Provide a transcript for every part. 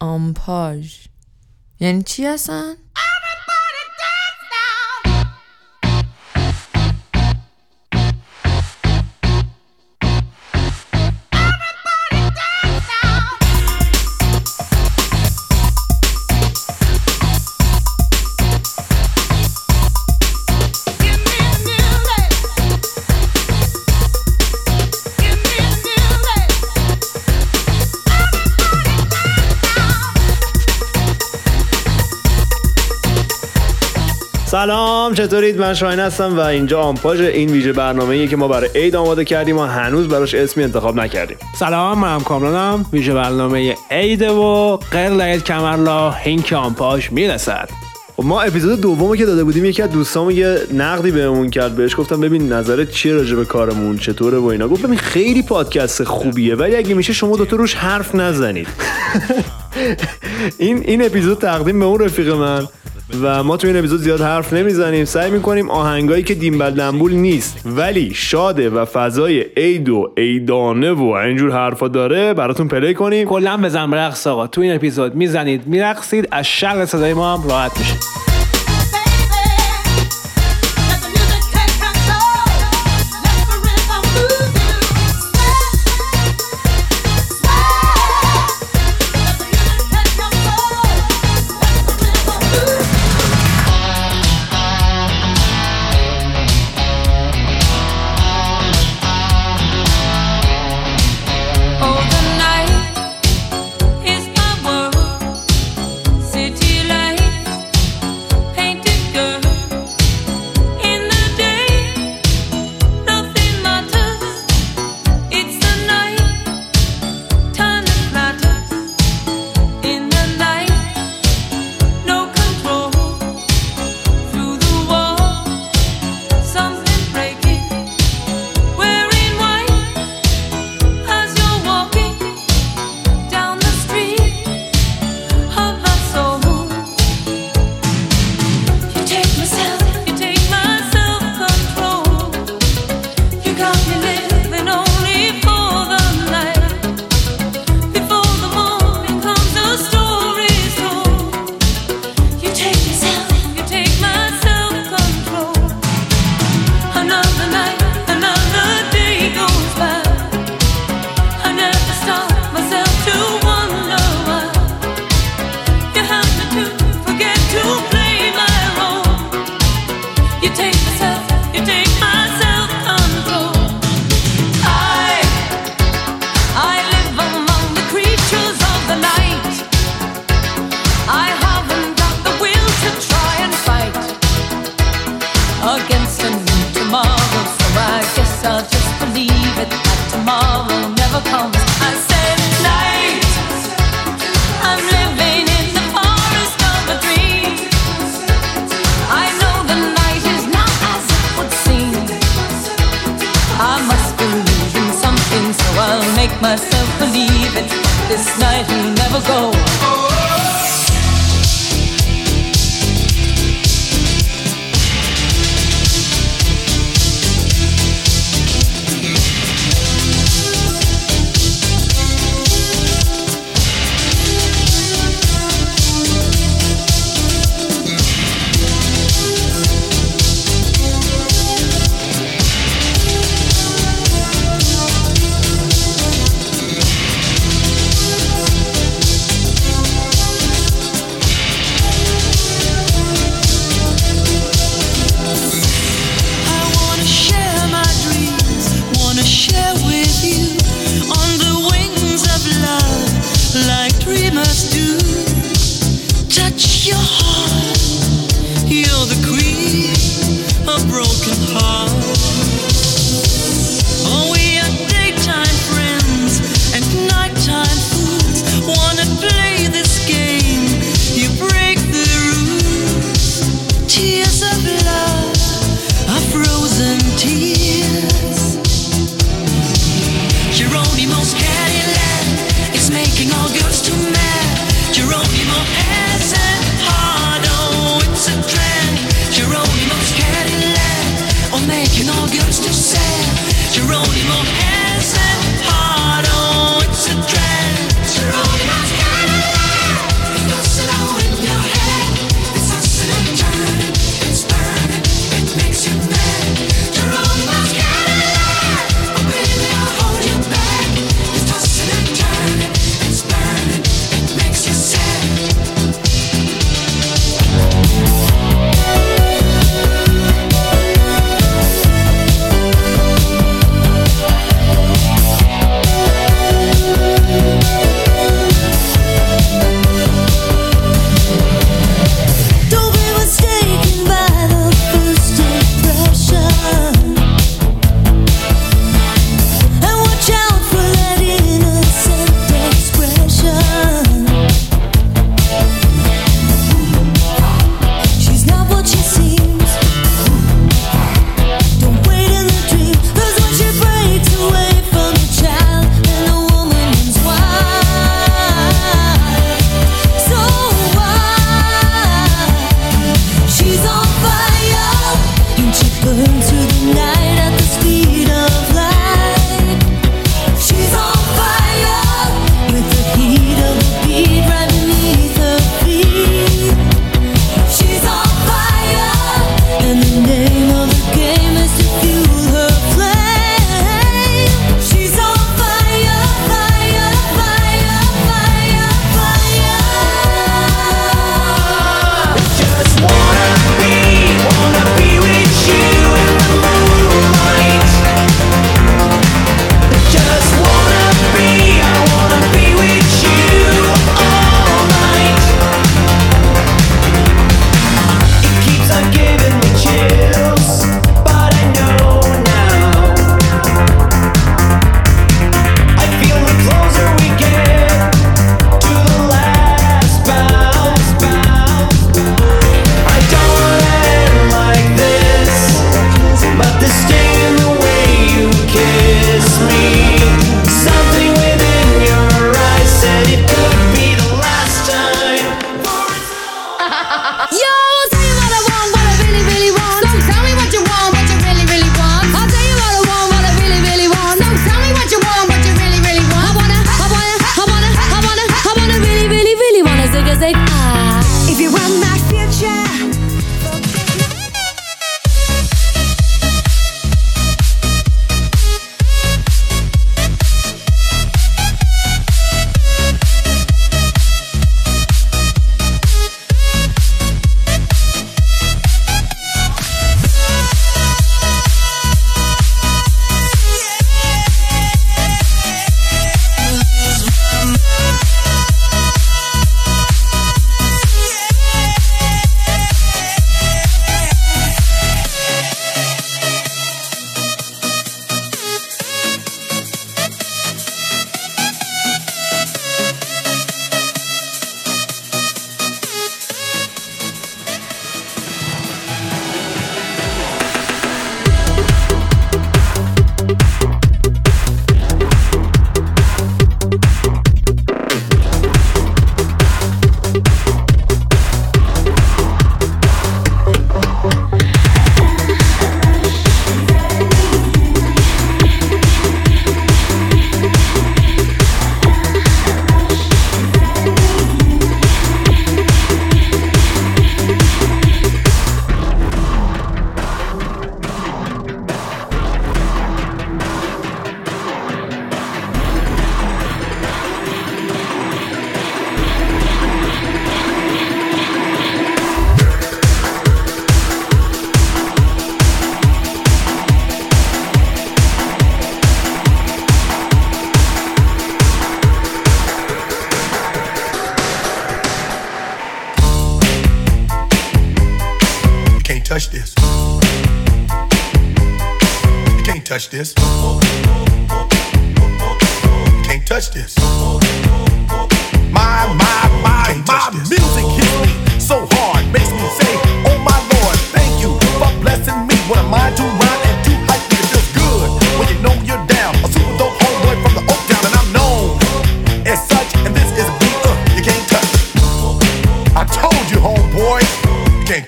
آمپاژ یعنی چی هستن؟ سلام چطورید؟ من شاین هستم و اینجا آمپاژ این ویژه برنامه که ما برای عید آماده کردیم و هنوز براش اسمی انتخاب نکردیم. سلام منم کامرانم. ویژه برنامه عید و قرل عید کمرلا هینک آمپاژ می‌رسد. خب ما اپیزود دومو که داده بودیم یکی از دوستامون یه نقدی بهمون کرد بهش گفتم ببین نظرت چیه راجع به کارمون چطوره و اینا. گفت ببین خیلی پادکست خوبیه ولی اگه میشه شما دوتا روش حرف نزنید. این این اپیزود تقدیم به اون رفیق من. و ما تو این اپیزود زیاد حرف نمی‌زنیم. سعی می‌کنیم آهنگایی که دیمبل دنبول نیست ولی شاده و فضای عید و عیدانه و اینجور حرفا داره براتون پلی کنیم. کلا بزن رقص آقا. تو این اپیزود می‌زنید میرقصید از شر صدای ما هم راحت میشید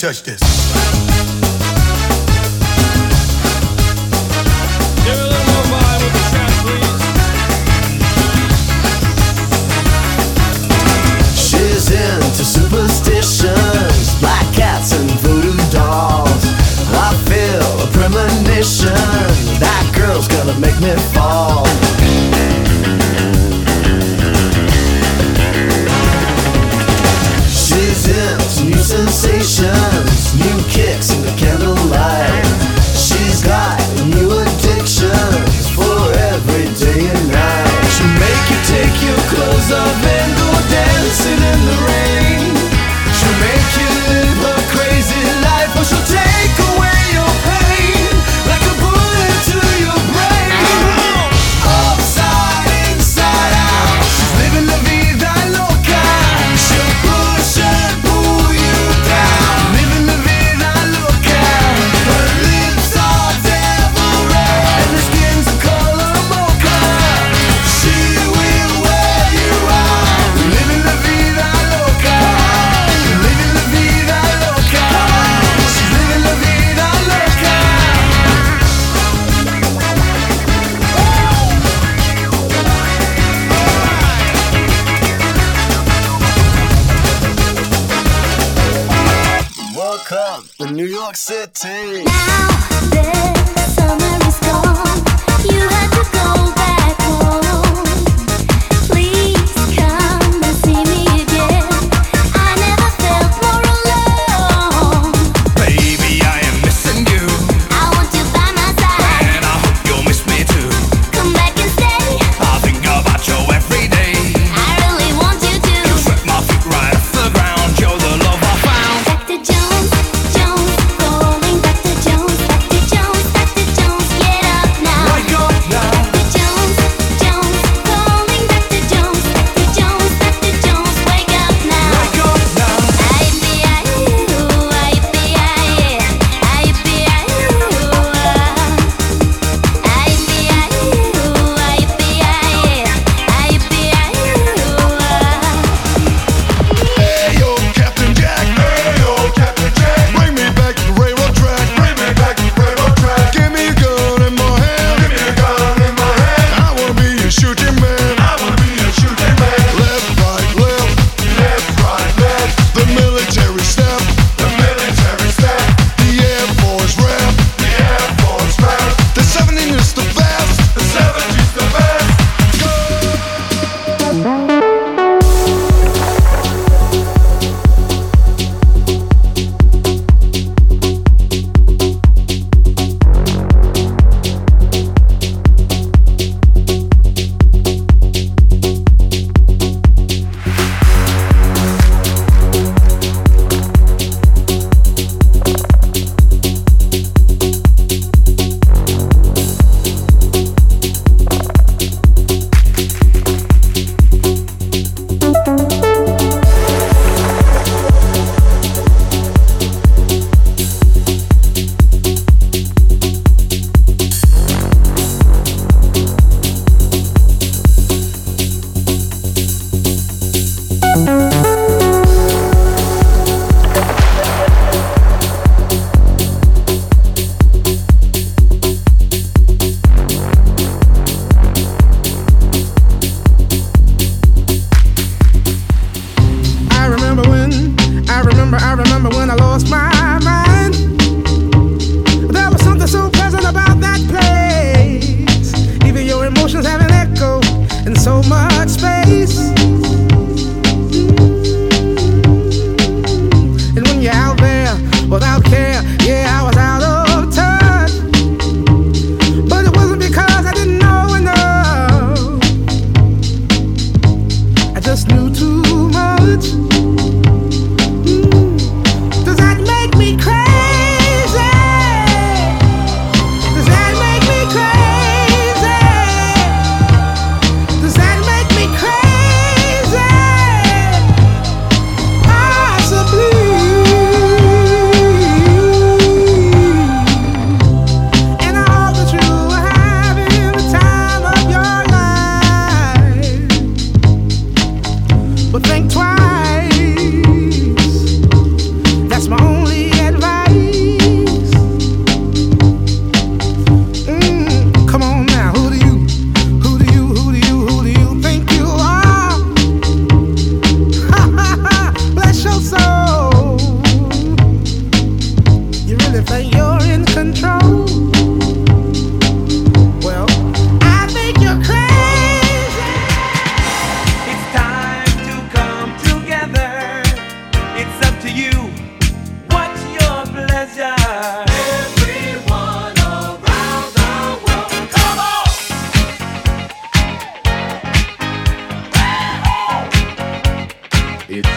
touch this.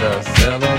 to them.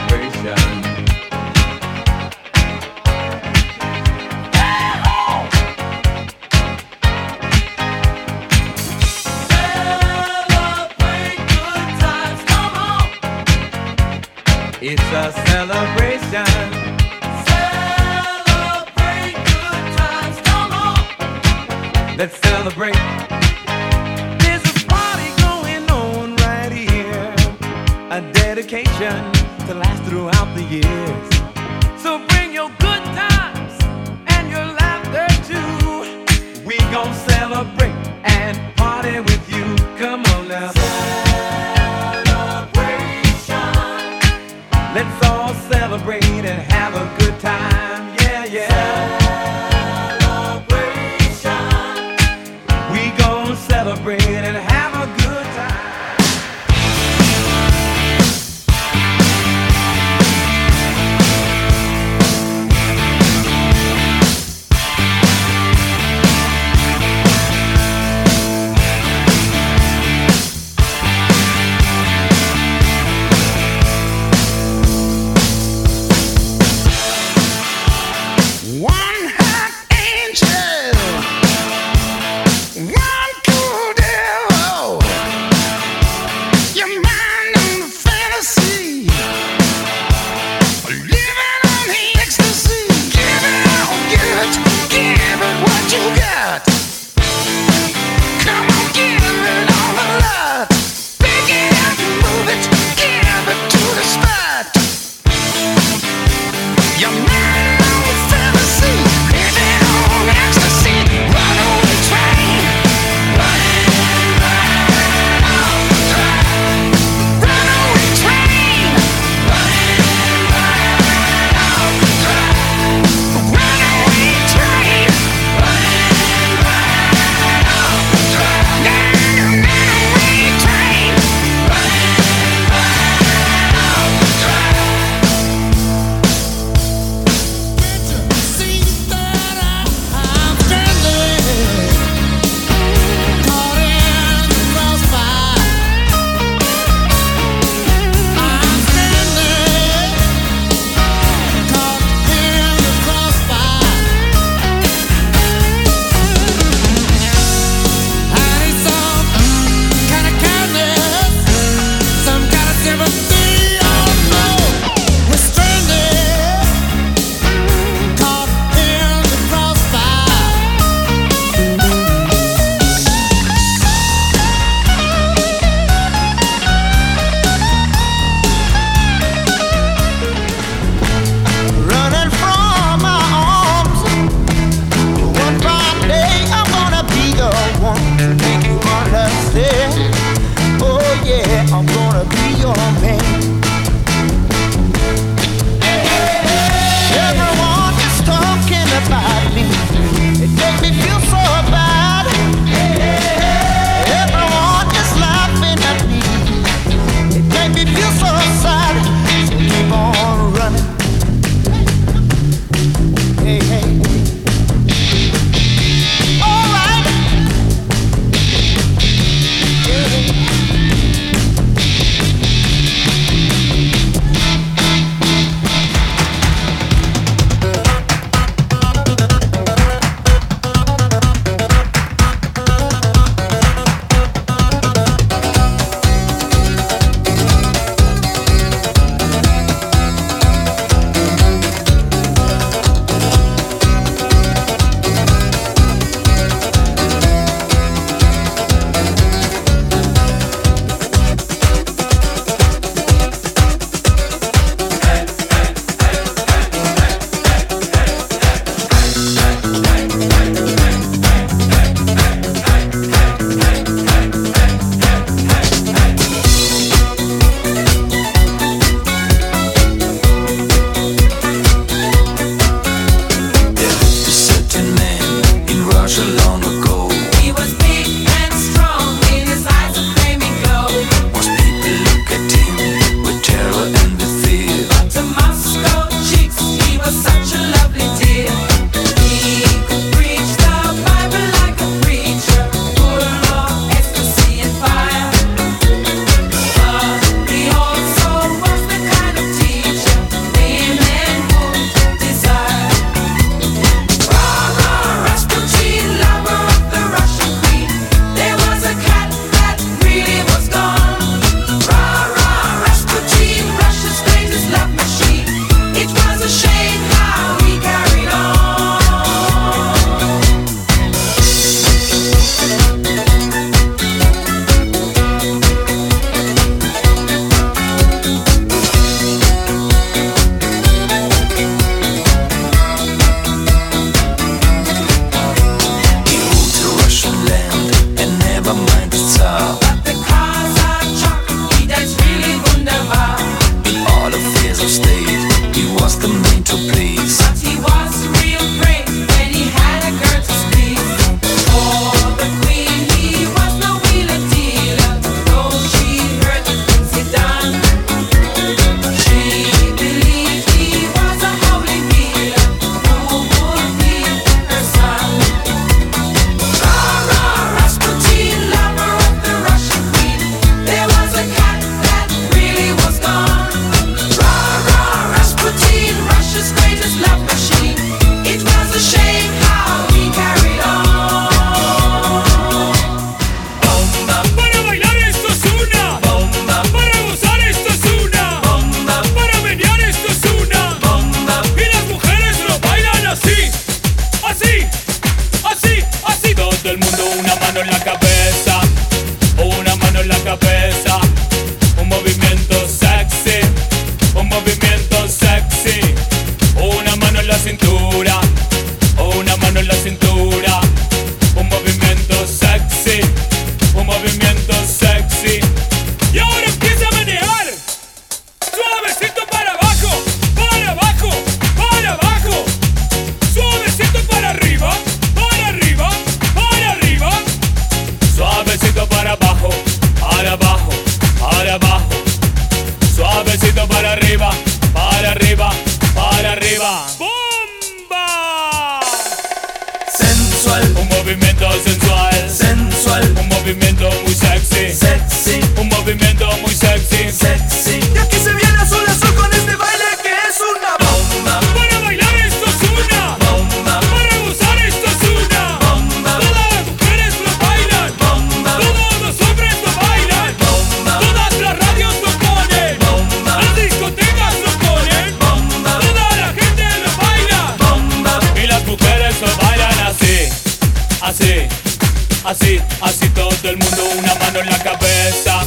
así, así todo el mundo una mano en la cabeza,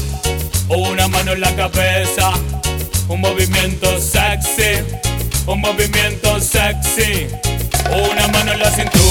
una mano en la cabeza, un movimiento sexy, un movimiento sexy, una mano en la cintura.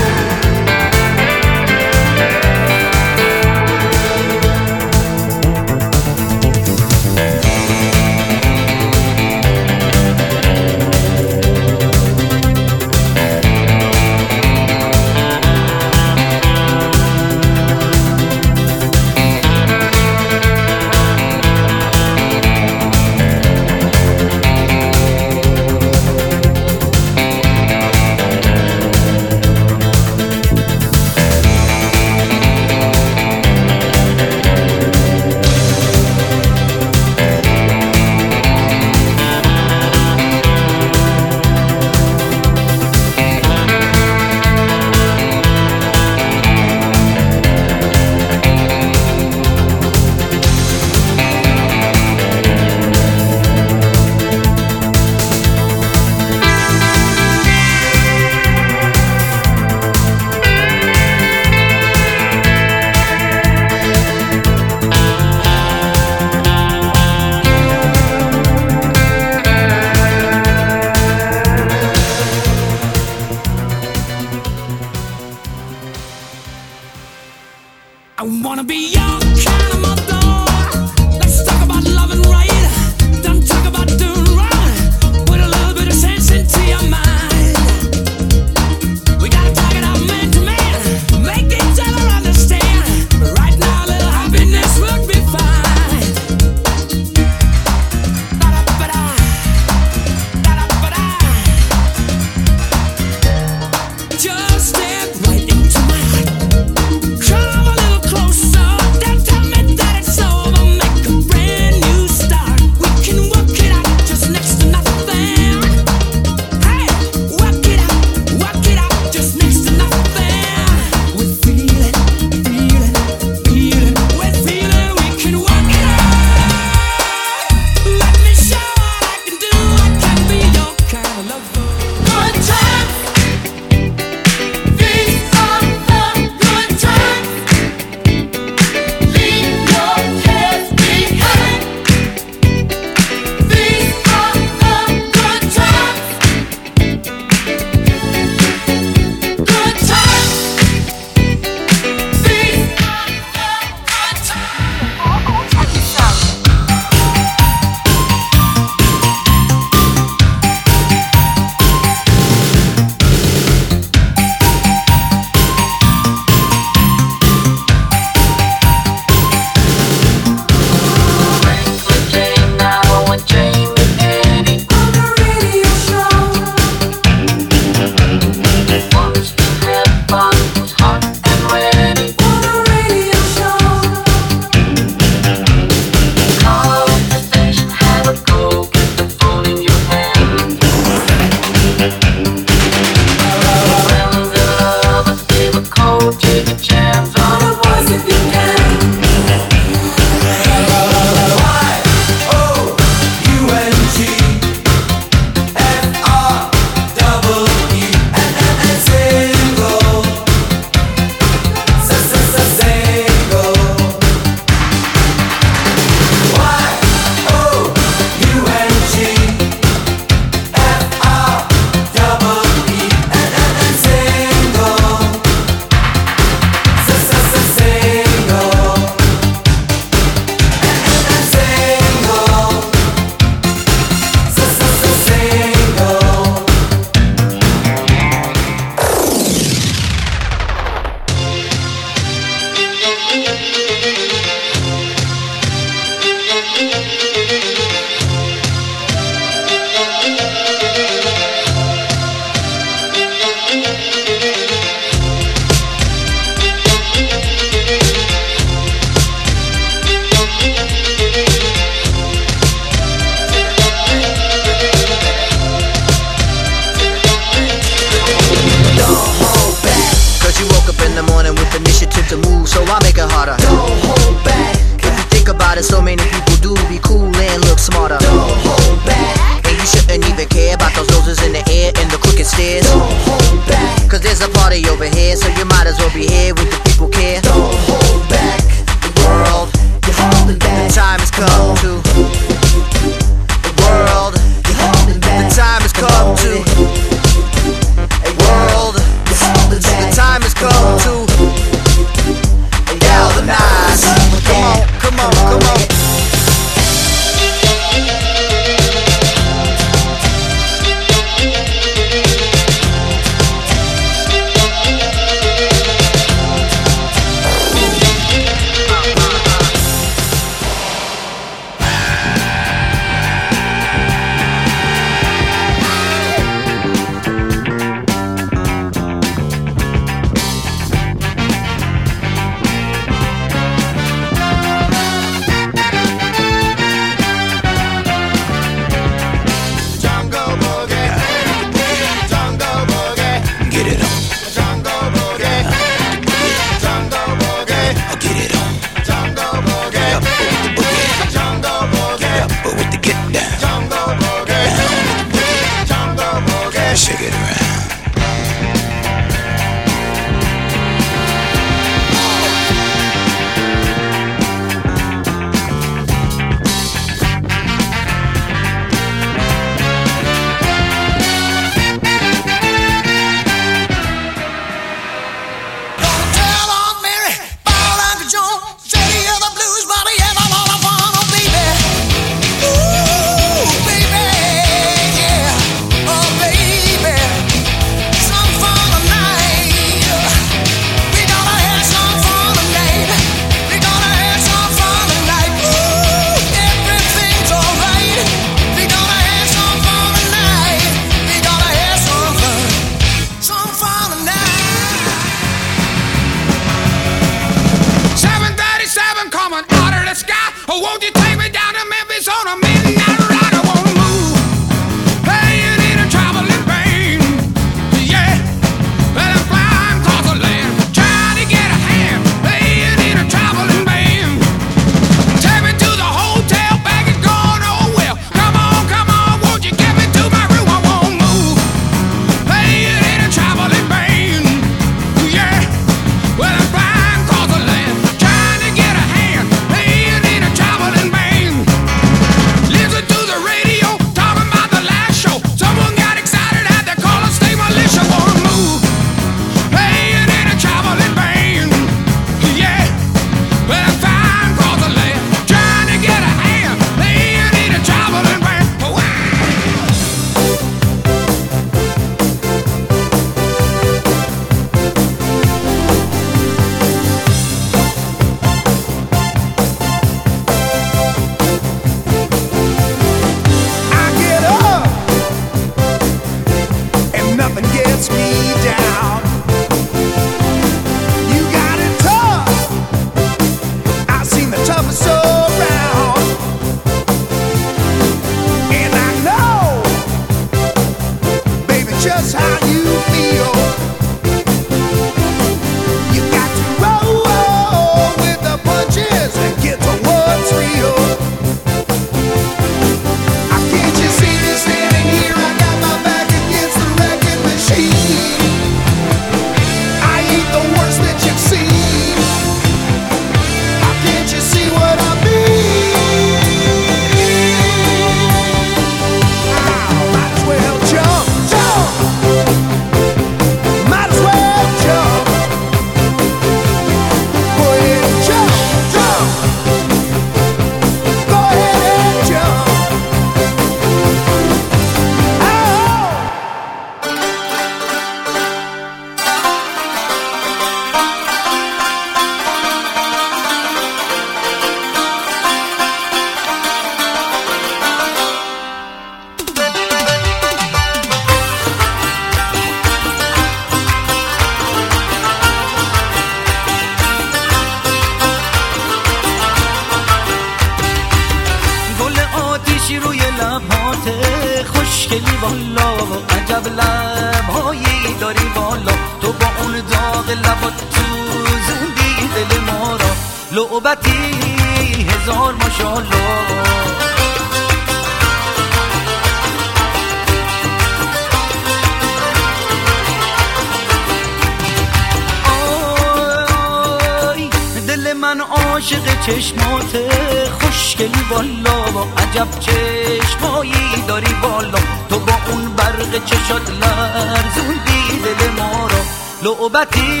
تو با اون برق چشات لرزوندی دل ما رو لعبتی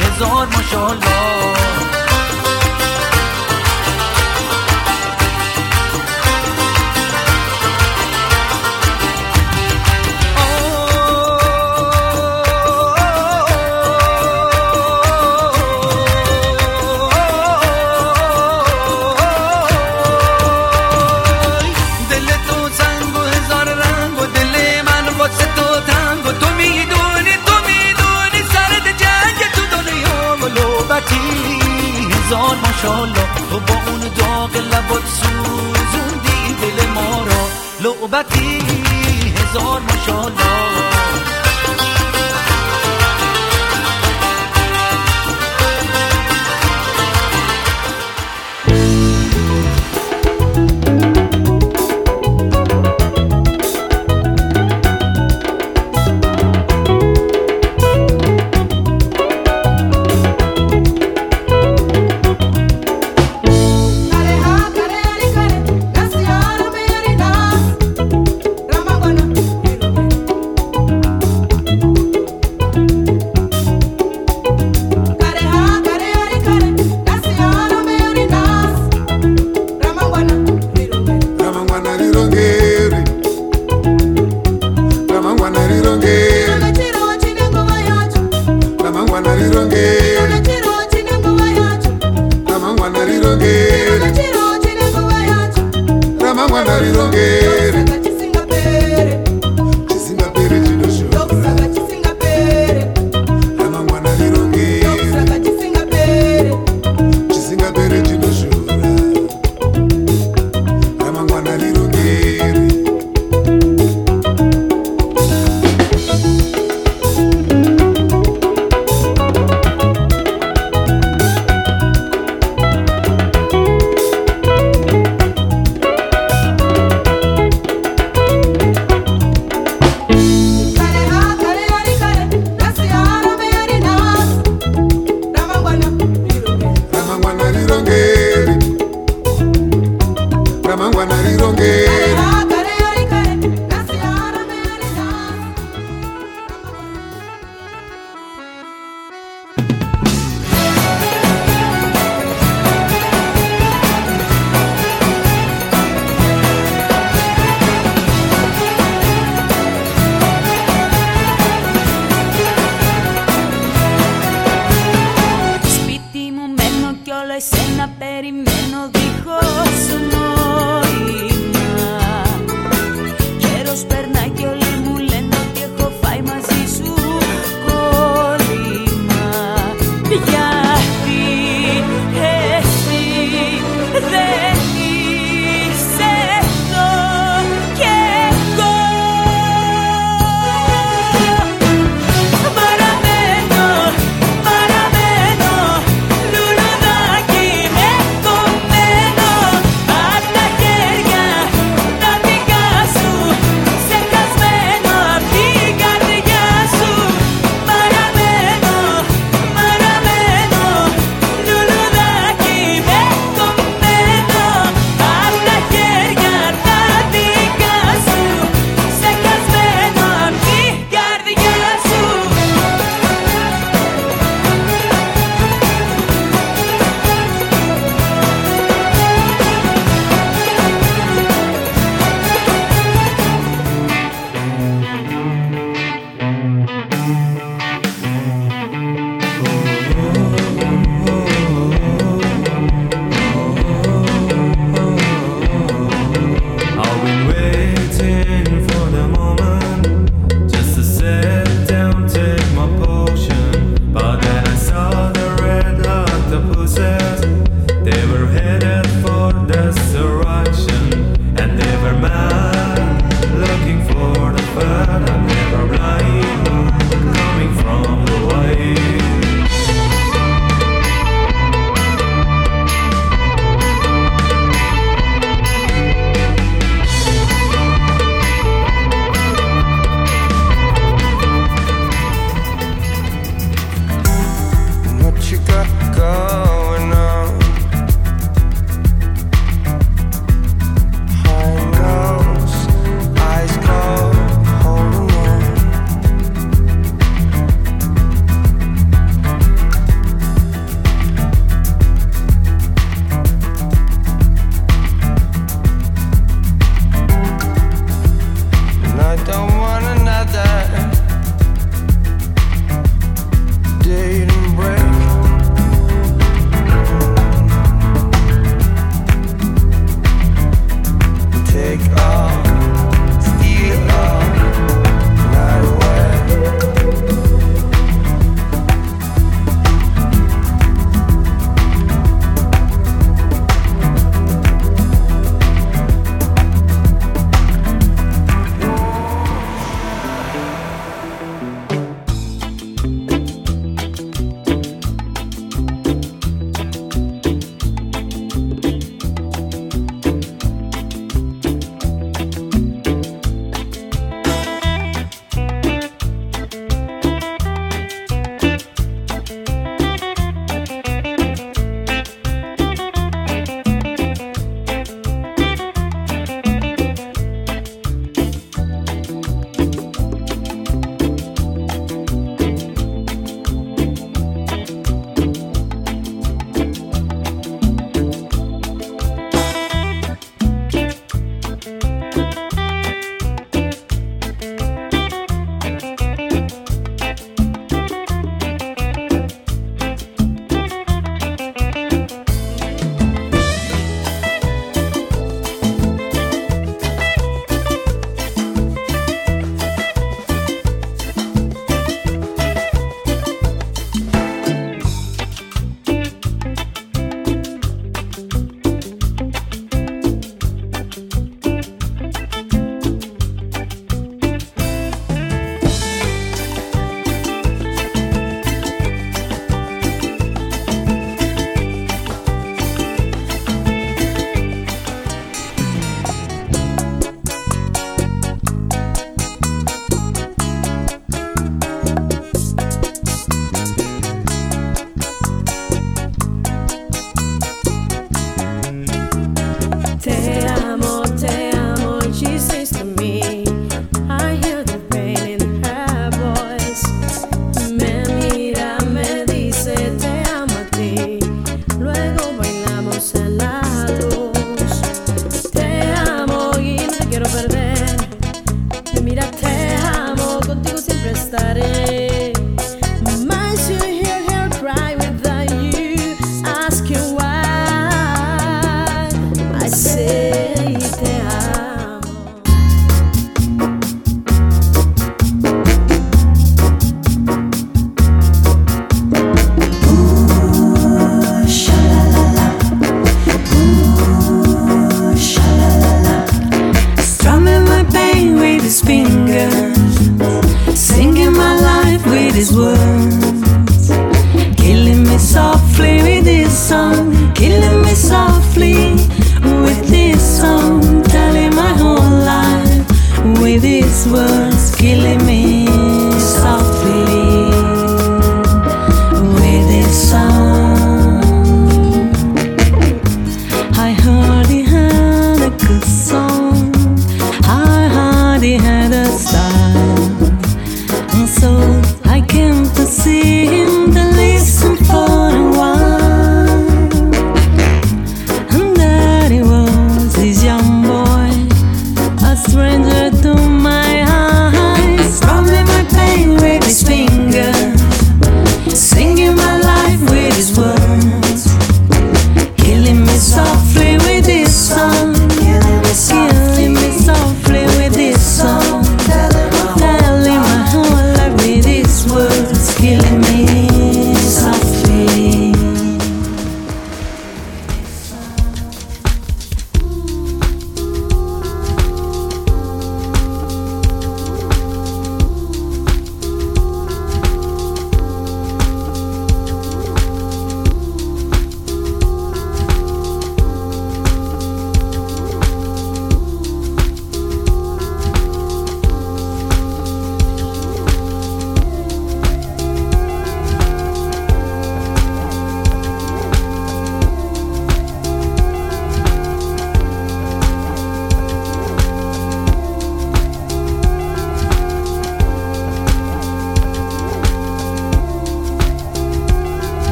هزار ماشالله هزار ماشالله تو با اون داغ لبات سوزوندی دل ما را. لعبتی هزار ماشالله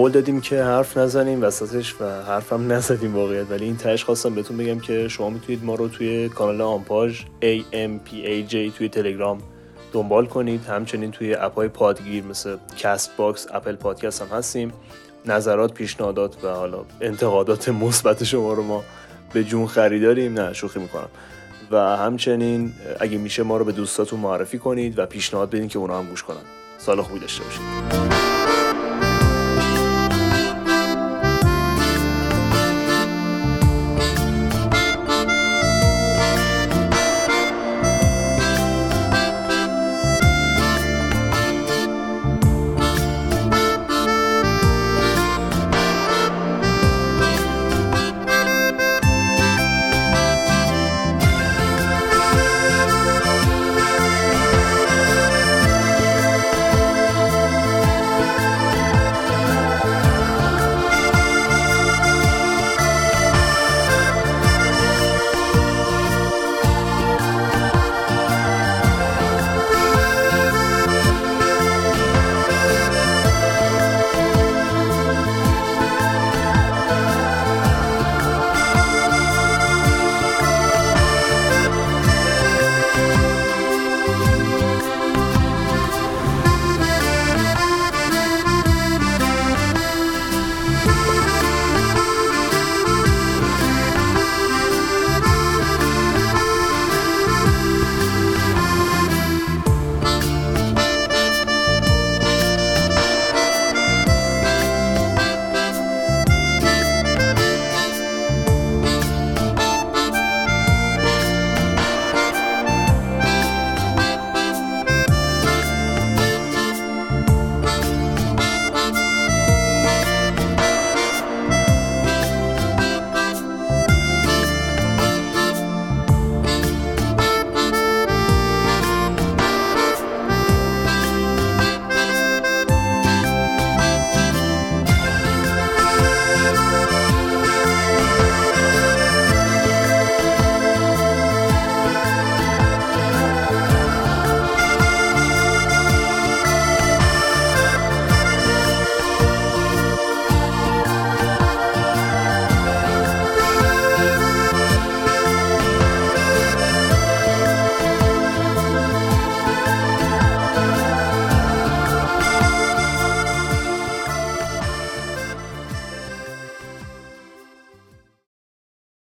قول دادیم که حرف نزنیم وسطش و حرفم نزدیم واقعیت. ولی این تهش خواستم بهتون بگم که شما می‌تونید ما رو توی کانال آمپاژ AMPAJ توی تلگرام دنبال کنید. همچنین توی اپهای پادگیر مثل کست باکس اپل پادکست هم هستیم. نظرات پیشنهادات و حالا انتقادات مثبت شما رو ما به جون خریداریم. نه شوخی می‌کنم. و همچنین اگه میشه ما رو به دوستاتون معرفی کنید و پیشنهاد بدین که اونا هم گوش کنن. سال خوبی داشته باشید.